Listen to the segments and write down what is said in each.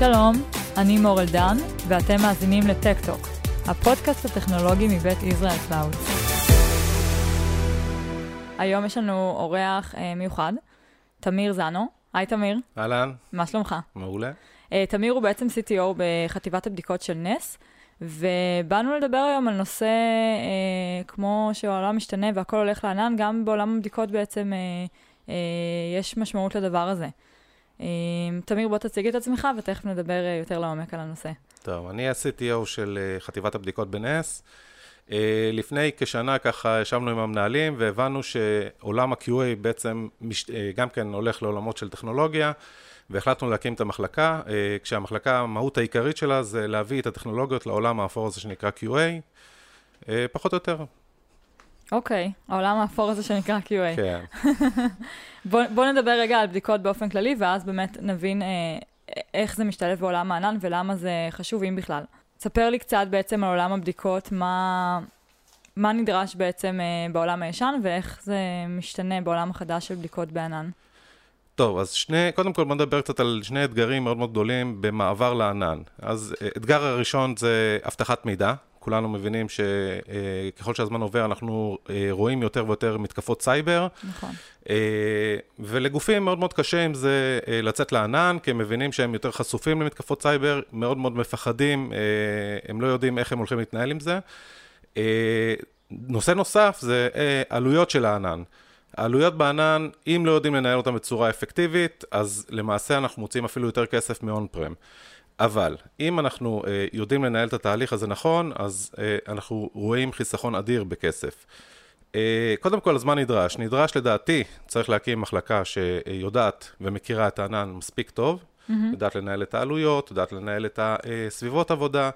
שלום, אני מור אלדן, ואתם מאזינים לטק-טוק, הפודקאסט הטכנולוגי מבית ישראל קלאוד. היום יש לנו אורח אה, מיוחד, תמיר זנו. היי תמיר. אהלן. מה שלומך? מעולה. אה, תמיר הוא בעצם CTO בחטיבת הבדיקות של נס, ובאנו לדבר היום על נושא, אה, כמו שהעולם משתנה והכל הולך לענן, גם בעולם הבדיקות בעצם אה, אה, יש משמעות לדבר הזה. אה, תמיר, בוא תציג את עצמך ותכף נדבר אה, יותר לעומק על הנושא. טוב, אני ה-CTO של אה, חטיבת הבדיקות בנס. אה, לפני כשנה ככה ישבנו עם המנהלים והבנו שעולם ה-QA בעצם מש... גם כן הולך לעולמות של טכנולוגיה. והחלטנו להקים את המחלקה, כשהמחלקה, המהות העיקרית שלה זה להביא את הטכנולוגיות לעולם האפור הזה שנקרא QA, פחות או יותר. אוקיי, okay, העולם האפור הזה שנקרא QA. כן. בוא, בוא נדבר רגע על בדיקות באופן כללי, ואז באמת נבין אה, איך זה משתלב בעולם הענן ולמה זה חשוב, אם בכלל. ספר לי קצת בעצם על עולם הבדיקות, מה, מה נדרש בעצם אה, בעולם הישן ואיך זה משתנה בעולם החדש של בדיקות בענן. טוב, אז שני, קודם כל בוא נדבר קצת על שני אתגרים מאוד מאוד גדולים במעבר לענן. אז אה, אתגר הראשון זה אבטחת מידע. כולנו מבינים שככל שהזמן עובר אנחנו אה, רואים יותר ויותר מתקפות סייבר. נכון. אה, ולגופים מאוד מאוד קשה עם זה לצאת לענן, כי הם מבינים שהם יותר חשופים למתקפות סייבר, מאוד מאוד מפחדים, הם לא יודעים איך הם הולכים להתנהל עם זה. נושא נוסף זה עלויות של הענן. העלויות בענן, אם לא יודעים לנהל אותן בצורה אפקטיבית, אז למעשה אנחנו מוציאים אפילו יותר כסף מ on-prem. אבל אם אנחנו אה, יודעים לנהל את התהליך הזה נכון, אז אה, אנחנו רואים חיסכון אדיר בכסף. אה, קודם כל, הזמן נדרש. נדרש לדעתי, צריך להקים מחלקה שיודעת ומכירה את הענן מספיק טוב, mm-hmm. יודעת לנהל את העלויות, יודעת לנהל את הסביבות עבודה.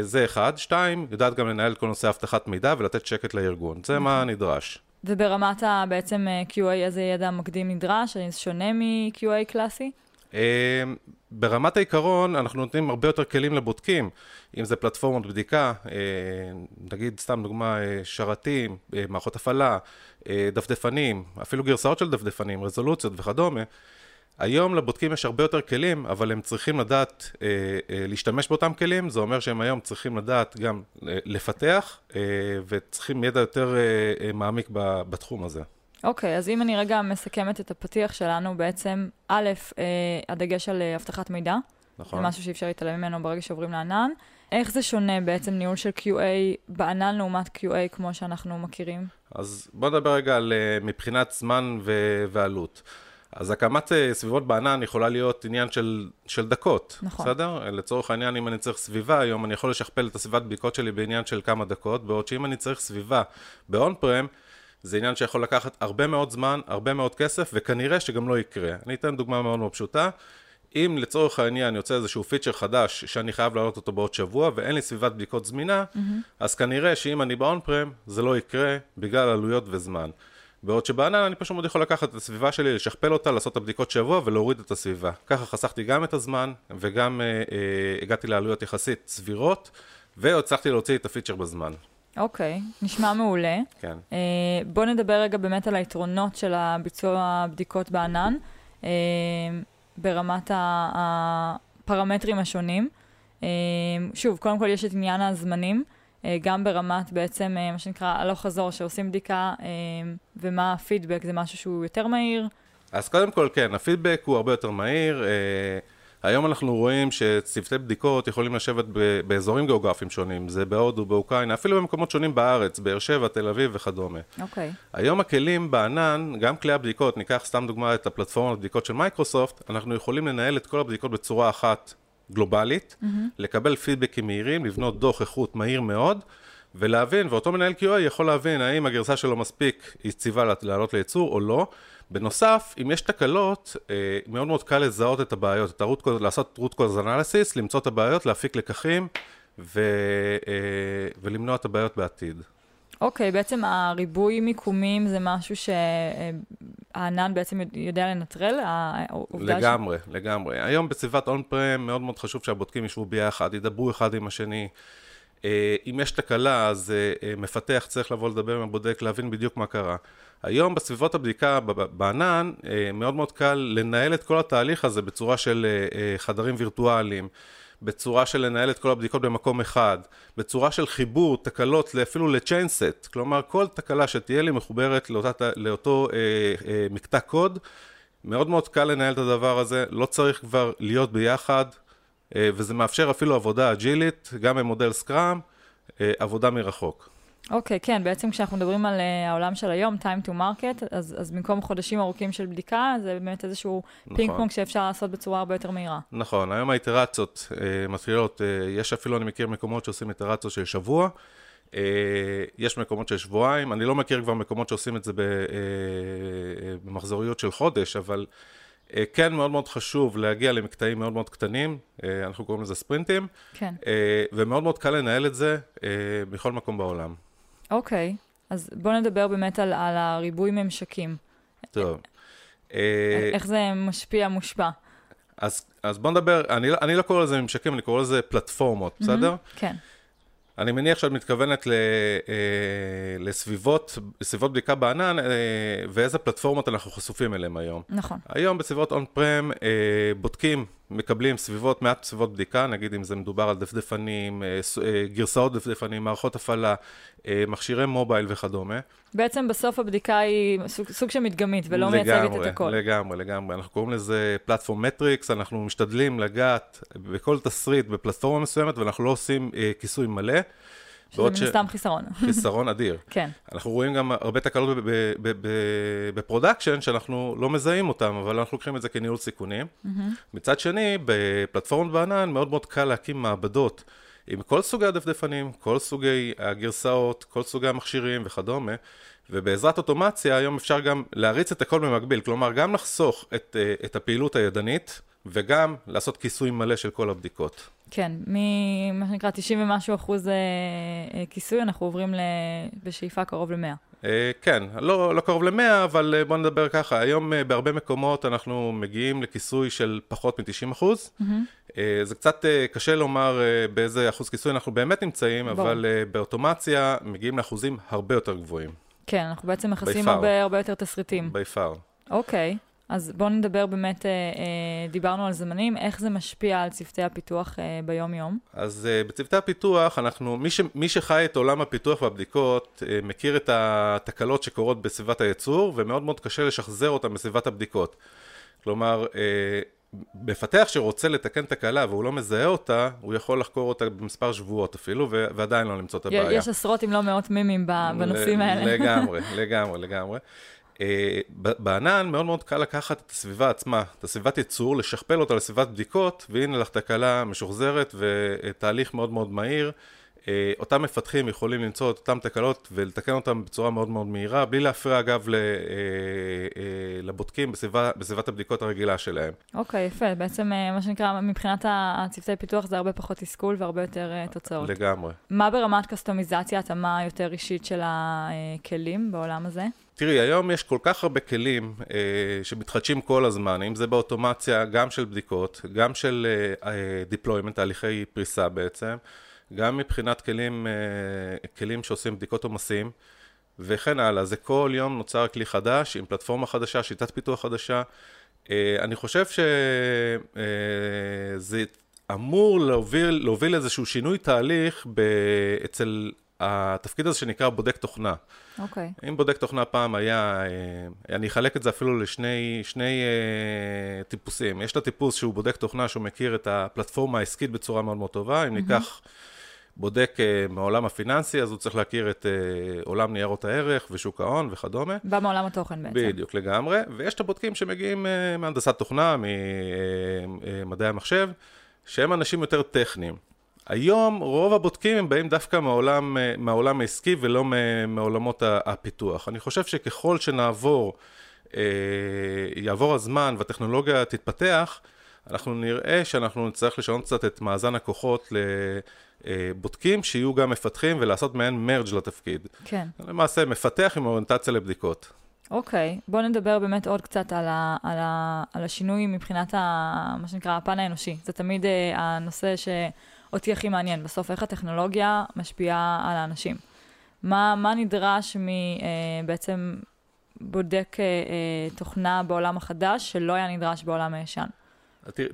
זה אחד. שתיים, יודעת גם לנהל כל נושא אבטחת מידע ולתת שקט לארגון. זה mm-hmm. מה נדרש. וברמת ה... בעצם QA, איזה ידע מקדים נדרש? זה שונה מ-QA קלאסי? אה, ברמת העיקרון, אנחנו נותנים הרבה יותר כלים לבודקים, אם זה פלטפורמות בדיקה, אה, נגיד סתם דוגמה, שרתים, מערכות הפעלה, דפדפנים, אפילו גרסאות של דפדפנים, רזולוציות וכדומה. היום לבודקים יש הרבה יותר כלים, אבל הם צריכים לדעת אה, אה, להשתמש באותם כלים, זה אומר שהם היום צריכים לדעת גם אה, לפתח, אה, וצריכים ידע יותר אה, אה, מעמיק ב, בתחום הזה. אוקיי, okay, אז אם אני רגע מסכמת את הפתיח שלנו, בעצם, א', אה, הדגש על אה, אבטחת מידע. נכון. זה משהו שאי אפשר להתעלם ממנו ברגע שעוברים לענן. איך זה שונה בעצם ניהול של QA בענן לעומת QA כמו שאנחנו מכירים? אז בוא נדבר רגע על אה, מבחינת זמן ו- ועלות. אז הקמת סביבות בענן יכולה להיות עניין של, של דקות, נכון. בסדר? לצורך העניין, אם אני צריך סביבה היום, אני יכול לשכפל את הסביבת בדיקות שלי בעניין של כמה דקות, בעוד שאם אני צריך סביבה באון פרם, זה עניין שיכול לקחת הרבה מאוד זמן, הרבה מאוד כסף, וכנראה שגם לא יקרה. אני אתן דוגמה מאוד מאוד פשוטה. אם לצורך העניין יוצא איזשהו פיצ'ר חדש שאני חייב להעלות אותו בעוד שבוע ואין לי סביבת בדיקות זמינה, mm-hmm. אז כנראה שאם אני באון פרם זה לא יקרה בגלל עלויות וזמן. בעוד שבענן אני פשוט מאוד יכול לקחת את הסביבה שלי, לשכפל אותה, לעשות את הבדיקות שבוע ולהוריד את הסביבה. ככה חסכתי גם את הזמן וגם אה, אה, הגעתי לעלויות יחסית סבירות והצלחתי להוציא את הפיצ'ר בזמן. אוקיי, okay, נשמע מעולה. כן. אה, בוא נדבר רגע באמת על היתרונות של הביצוע הבדיקות בענן, אה, ברמת הפרמטרים השונים. אה, שוב, קודם כל יש את עניין הזמנים. אה, גם ברמת בעצם, אה, מה שנקרא, הלוך חזור, שעושים בדיקה, אה, ומה הפידבק, זה משהו שהוא יותר מהיר? אז קודם כל, כן, הפידבק הוא הרבה יותר מהיר. היום אנחנו רואים שצוותי בדיקות יכולים לשבת באזורים גיאוגרפיים שונים, זה בהודו, באוקראינה, אפילו במקומות שונים בארץ, באר שבע, תל אביב וכדומה. אוקיי. Okay. היום הכלים בענן, גם כלי הבדיקות, ניקח סתם דוגמה את הפלטפורמה לבדיקות של מייקרוסופט, אנחנו יכולים לנהל את כל הבדיקות בצורה אחת גלובלית, mm-hmm. לקבל פידבקים מהירים, לבנות דוח איכות מהיר מאוד, ולהבין, ואותו מנהל QA יכול להבין האם הגרסה שלו מספיק יציבה לעלות לייצור או לא. בנוסף, אם יש תקלות, אה, מאוד מאוד קל לזהות את הבעיות, את הרוט, לעשות root cause analysis, למצוא את הבעיות, להפיק לקחים ו, אה, ולמנוע את הבעיות בעתיד. אוקיי, okay, בעצם הריבוי מיקומים זה משהו שהענן בעצם יודע לנטרל? לגמרי, ש... לגמרי. היום בסביבת און פרם מאוד מאוד חשוב שהבודקים ישבו ביחד, ידברו אחד עם השני. אה, אם יש תקלה, אז מפתח צריך לבוא לדבר עם הבודק, להבין בדיוק מה קרה. היום בסביבות הבדיקה בענן, מאוד מאוד קל לנהל את כל התהליך הזה בצורה של חדרים וירטואליים. בצורה של לנהל את כל הבדיקות במקום אחד, בצורה של חיבור תקלות אפילו לצ'יינסט, כלומר כל תקלה שתהיה לי מחוברת לאותה, לאותו אה, אה, מקטע קוד, מאוד מאוד קל לנהל את הדבר הזה, לא צריך כבר להיות ביחד, אה, וזה מאפשר אפילו עבודה אג'ילית, גם במודל סקראם, אה, עבודה מרחוק. אוקיי, okay, כן, בעצם כשאנחנו מדברים על uh, העולם של היום, time to market, אז, אז במקום חודשים ארוכים של בדיקה, זה באמת איזשהו נכון. פינג פונג שאפשר לעשות בצורה הרבה יותר מהירה. נכון, היום האיטרציות uh, מתחילות, uh, יש אפילו, אני מכיר מקומות שעושים איטרציות של שבוע, uh, יש מקומות של שבועיים, אני לא מכיר כבר מקומות שעושים את זה ב, uh, במחזוריות של חודש, אבל... uh, כן, מאוד מאוד חשוב להגיע למקטעים מאוד מאוד קטנים, uh, אנחנו קוראים לזה ספרינטים, כן. uh, ומאוד מאוד קל לנהל את זה uh, בכל מקום בעולם. אוקיי, אז בוא נדבר באמת על, על הריבוי ממשקים. טוב. אה, איך זה משפיע, מושפע? אז, אז בוא נדבר, אני, אני לא קורא לזה ממשקים, אני קורא לזה פלטפורמות, mm-hmm, בסדר? כן. אני מניח שאת מתכוונת ל, אה, לסביבות, לסביבות בדיקה בענן, אה, ואיזה פלטפורמות אנחנו חשופים אליהן היום. נכון. היום בסביבות און פרם בודקים, מקבלים סביבות, מעט סביבות בדיקה, נגיד אם זה מדובר על דפדפנים, אה, אה, גרסאות דפדפנים, מערכות הפעלה, אה, מכשירי מובייל וכדומה. בעצם בסוף הבדיקה היא סוג, סוג של מדגמית ולא לגמרי, מייצגת את הכל. לגמרי, לגמרי. אנחנו קוראים לזה פלטפורם מטריקס, אנחנו משתדלים לגעת בכל תסריט בפלטפורמה מסוימת, ואנחנו לא עושים כיסוי מלא. שזה מן הסתם. חיסרון. חיסרון אדיר. כן. אנחנו רואים גם הרבה תקלות ב production, שאנחנו לא מזהים אותם, אבל אנחנו לוקחים את זה כניהול סיכונים. מצד שני, בפלטפורמות בענן מאוד מאוד קל להקים מעבדות. עם כל סוגי הדפדפנים, כל סוגי הגרסאות, כל סוגי המכשירים וכדומה, ובעזרת אוטומציה היום אפשר גם להריץ את הכל במקביל, כלומר גם לחסוך את, אה, את הפעילות הידנית וגם לעשות כיסוי מלא של כל הבדיקות. כן, ממה שנקרא 90 ומשהו אחוז אה, אה, כיסוי, אנחנו עוברים בשאיפה קרוב ל-100. אה, כן, לא, לא קרוב ל-100, אבל בואו נדבר ככה, היום בהרבה מקומות אנחנו מגיעים לכיסוי של פחות מ-90 אחוז. Mm-hmm. זה קצת קשה לומר באיזה אחוז כיסוי אנחנו באמת נמצאים, בוא. אבל באוטומציה מגיעים לאחוזים הרבה יותר גבוהים. כן, אנחנו בעצם מכסים הרבה, הרבה יותר תסריטים. בי פאר. אוקיי. אז בואו נדבר באמת, אה, אה, דיברנו על זמנים, איך זה משפיע על צוותי הפיתוח אה, ביום-יום? אז אה, בצוותי הפיתוח, אנחנו, מי, ש, מי שחי את עולם הפיתוח והבדיקות, אה, מכיר את התקלות שקורות בסביבת הייצור, ומאוד מאוד קשה לשחזר אותן בסביבת הבדיקות. כלומר, אה, מפתח שרוצה לתקן תקלה והוא לא מזהה אותה, הוא יכול לחקור אותה במספר שבועות אפילו, ועדיין לא למצוא את הבעיה. יש עשרות אם לא מאות מימים בנושאים האלה. לגמרי, לגמרי, לגמרי. אה, בענן מאוד מאוד קל לקחת את הסביבה עצמה, את הסביבת ייצור, לשכפל אותה לסביבת בדיקות, והנה לך תקלה משוחזרת ותהליך מאוד מאוד מהיר. אה, אותם מפתחים יכולים למצוא את אותן תקלות ולתקן אותן בצורה מאוד מאוד מהירה, בלי להפריע אגב אה, לבודקים בסביבה, בסביבת הבדיקות הרגילה שלהם. אוקיי, okay, יפה. בעצם מה שנקרא, מבחינת הצוותי פיתוח זה הרבה פחות תסכול והרבה יותר תוצאות. לגמרי. מה ברמת קסטומיזציה, התאמה יותר אישית של הכלים בעולם הזה? תראי, היום יש כל כך הרבה כלים אה, שמתחדשים כל הזמן, אם זה באוטומציה, גם של בדיקות, גם של אה, אה, deployment, תהליכי פריסה בעצם, גם מבחינת כלים, אה, כלים שעושים בדיקות עומסים, וכן הלאה. זה כל יום נוצר כלי חדש, עם פלטפורמה חדשה, שיטת פיתוח חדשה. אה, אני חושב שזה אה, אמור להוביל, להוביל איזשהו שינוי תהליך ב, אצל התפקיד הזה שנקרא בודק תוכנה. אוקיי. Okay. אם בודק תוכנה פעם היה, אה, אני אחלק את זה אפילו לשני שני, uh, טיפוסים. יש את הטיפוס שהוא בודק תוכנה שהוא מכיר את הפלטפורמה העסקית בצורה מאוד מאוד טובה. אם mm-hmm. ניקח בודק uh, מהעולם הפיננסי, אז הוא צריך להכיר את uh, עולם ניירות הערך ושוק ההון וכדומה. בא מעולם התוכן בעצם. בדיוק, לגמרי. ויש את הבודקים שמגיעים uh, מהנדסת תוכנה, ממדעי המחשב, שהם אנשים יותר טכניים. היום רוב הבודקים הם באים דווקא מהעולם, מהעולם העסקי ולא מעולמות הפיתוח. אני חושב שככל שנעבור, אה, יעבור הזמן והטכנולוגיה תתפתח, אנחנו נראה שאנחנו נצטרך לשנות קצת את מאזן הכוחות לבודקים שיהיו גם מפתחים ולעשות מעין מרג' לתפקיד. כן. למעשה מפתח עם אוריינטציה לבדיקות. אוקיי, okay. בואו נדבר באמת עוד קצת על, ה, על, ה, על השינוי מבחינת ה, מה שנקרא הפן האנושי. זה תמיד uh, הנושא ש... אותי הכי מעניין, בסוף איך הטכנולוגיה משפיעה על האנשים. מה, מה נדרש מבעצם אה, בודק אה, אה, תוכנה בעולם החדש שלא היה נדרש בעולם הישן?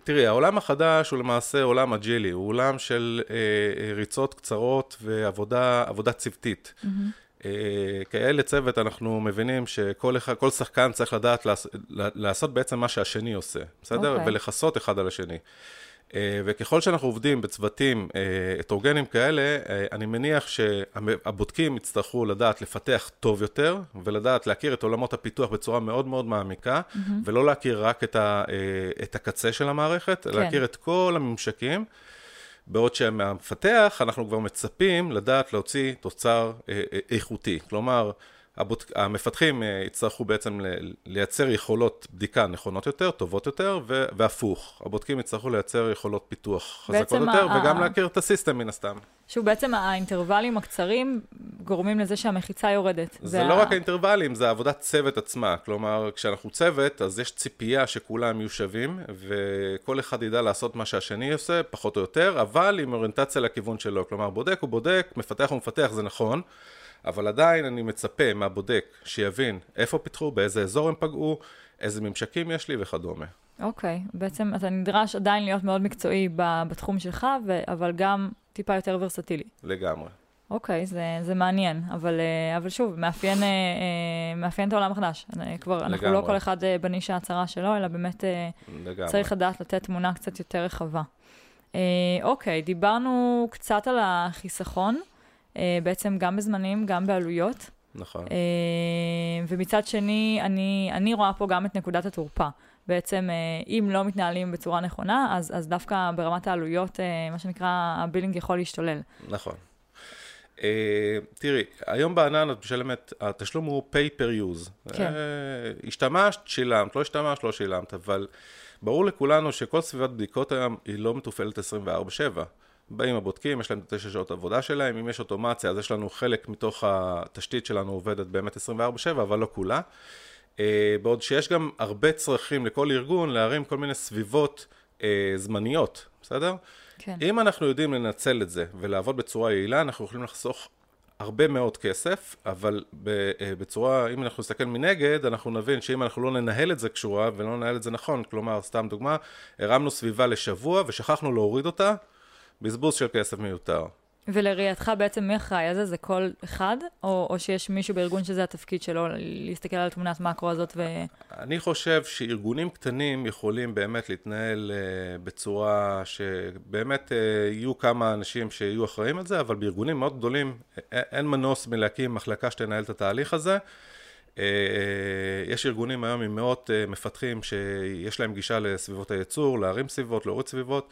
תראי, העולם החדש הוא למעשה עולם אג'ילי, הוא עולם של אה ריצות קצרות ועבודה צוותית. Mm-hmm. אה, כאלה צוות אנחנו מבינים שכל אחד, שחקן צריך לדעת לעשות, לעשות בעצם מה שהשני עושה, בסדר? Okay. אוקיי. ולכסות אחד על השני. אה, וככל שאנחנו עובדים בצוותים אה, הטרוגנים כאלה, אני מניח שהבודקים יצטרכו לדעת לפתח טוב יותר, ולדעת להכיר את עולמות הפיתוח בצורה מאוד מאוד מעמיקה, mm-hmm. ולא להכיר רק את, ה, את הקצה של המערכת, כן. להכיר את כל הממשקים. בעוד שמהמפתח אנחנו כבר מצפים לדעת להוציא תוצר איכותי. כלומר, הבודק... המפתחים אה, יצטרכו בעצם לייצר יכולות בדיקה נכונות יותר, טובות יותר, ו... והפוך. הבודקים יצטרכו לייצר יכולות פיתוח חזקות יותר, ה... וגם להכיר את הסיסטם מן הסתם. שוב, בעצם האינטרוולים הקצרים גורמים לזה שהמחיצה יורדת. זה וה... לא רק האינטרוולים, זה עבודת צוות עצמה. כלומר, כשאנחנו צוות, אז יש ציפייה שכולם יהיו שווים, וכל אחד ידע לעשות מה שהשני עושה, פחות או יותר, אבל עם אוריינטציה לכיוון שלו. כלומר, בודק הוא בודק, מפתח הוא מפתח, זה נכון. אבל עדיין אני מצפה מהבודק שיבין איפה פיתחו, באיזה אזור הם פגעו, איזה ממשקים יש לי וכדומה. אוקיי, okay, בעצם אתה נדרש עדיין להיות מאוד מקצועי בתחום שלך, ו- אבל גם טיפה יותר ורסטילי. לגמרי. אוקיי, okay, זה, זה מעניין, אבל, אה, אבל שוב, מאפיין, אה, אה, מאפיין את העולם החדש. כבר, לגמרי. אנחנו לא כל אחד בנישה הצרה שלו, אלא באמת לגמרי. צריך לדעת לתת תמונה קצת יותר רחבה. אוקיי, דיברנו קצת על החיסכון. אה, בעצם גם בזמנים, גם בעלויות. נכון. אה, ומצד שני, אני, אני רואה פה גם את נקודת התורפה. בעצם, אה, אם לא מתנהלים בצורה נכונה, אז, אז דווקא ברמת העלויות, מה שנקרא, הבילינג יכול להשתולל. נכון. Uh, תראי, היום בענן את משלמת, התשלום הוא pay per use. כן. Uh, השתמשת, שילמת, לא השתמשת, לא שילמת, אבל ברור לכולנו שכל סביבת בדיקות היום היא לא מתופעלת 24/7. באים הבודקים, יש להם את תשע שעות עבודה שלהם, אם יש אוטומציה אז יש לנו חלק מתוך התשתית שלנו עובדת באמת 24/7, אבל לא כולה. אה, בעוד שיש גם הרבה צרכים לכל ארגון להרים כל מיני סביבות אה, זמניות, בסדר? כן. אם אנחנו יודעים לנצל את זה ולעבוד בצורה יעילה, אנחנו יכולים לחסוך הרבה מאוד כסף, אבל אה, בצורה, אם אנחנו נסתכל מנגד, אנחנו נבין שאם אנחנו לא ננהל את זה קשורה ולא ננהל את זה נכון, כלומר, סתם דוגמה, הרמנו סביבה לשבוע ושכחנו להוריד אותה, בזבוז של כסף מיותר. ולראייתך בעצם מי אחראי על זה? זה כל אחד? או, או שיש מישהו בארגון שזה התפקיד שלו, להסתכל על תמונת מאקרו הזאת ו... אני חושב שארגונים קטנים יכולים באמת להתנהל uh, בצורה שבאמת uh, יהיו כמה אנשים שיהיו אחראים על זה, אבל בארגונים מאוד גדולים אין מנוס מלהקים מחלקה שתנהל את התהליך הזה. Uh, יש ארגונים היום עם מאות uh, מפתחים שיש להם גישה לסביבות הייצור, להרים סביבות, להוריד סביבות.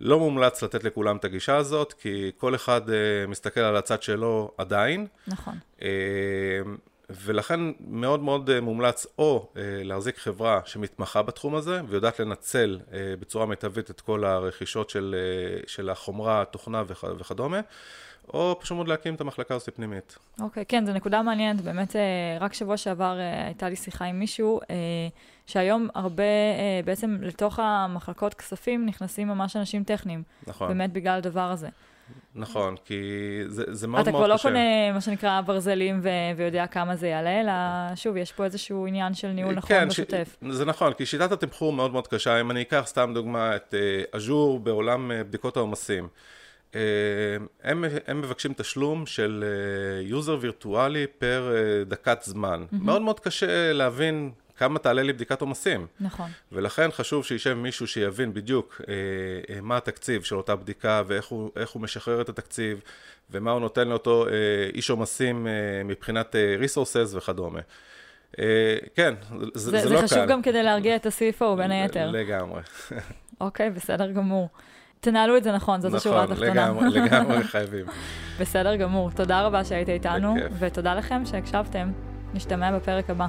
לא מומלץ לתת לכולם את הגישה הזאת, כי כל אחד uh, מסתכל על הצד שלו עדיין. נכון. Uh, ולכן מאוד מאוד uh, מומלץ או להחזיק חברה שמתמחה בתחום הזה ויודעת לנצל בצורה מיטבית את כל הרכישות של, של החומרה, התוכנה וכ, וכדומה. או פשוט מאוד להקים את המחלקה הזאת פנימית. אוקיי, okay, כן, זו נקודה מעניינת. באמת, רק שבוע שעבר הייתה לי שיחה עם מישהו, שהיום הרבה, בעצם לתוך המחלקות כספים נכנסים ממש אנשים טכניים. נכון. באמת בגלל הדבר הזה. נכון, כי זה, זה מאוד מאוד קשה. אתה כבר לא קונה, מה שנקרא, ברזלים ו- ויודע כמה זה יעלה, אלא שוב, יש פה איזשהו עניין של ניהול נכון כן, בשוטף. ש... זה נכון, כי שיטת התמחור מאוד מאוד קשה. אם אני אקח סתם דוגמה את אג'ור uh, בעולם uh, בדיקות העומסים. Uh, הם, הם מבקשים תשלום של user וירטואלי per דקת זמן. Mm-hmm. מאוד מאוד קשה להבין כמה תעלה לי בדיקת עומסים. נכון. ולכן חשוב שישב מישהו שיבין בדיוק אה, אה, מה התקציב של אותה בדיקה ואיך הוא, הוא משחרר את התקציב ומה הוא נותן לאותו אה, איש עומסים אה, מבחינת אה, resources וכדומה. אה, כן, זה, זה, זה, זה לא קל. זה חשוב גם כדי להרגיע את ה-CFO בין היתר. לגמרי. אוקיי, בסדר גמור. תנהלו את זה נכון, זאת השורה התחתונה. נכון, לגמרי, לגמרי חייבים. בסדר גמור. תודה רבה שהיית איתנו, ותודה לכם שהקשבתם. נשתמע בפרק הבא.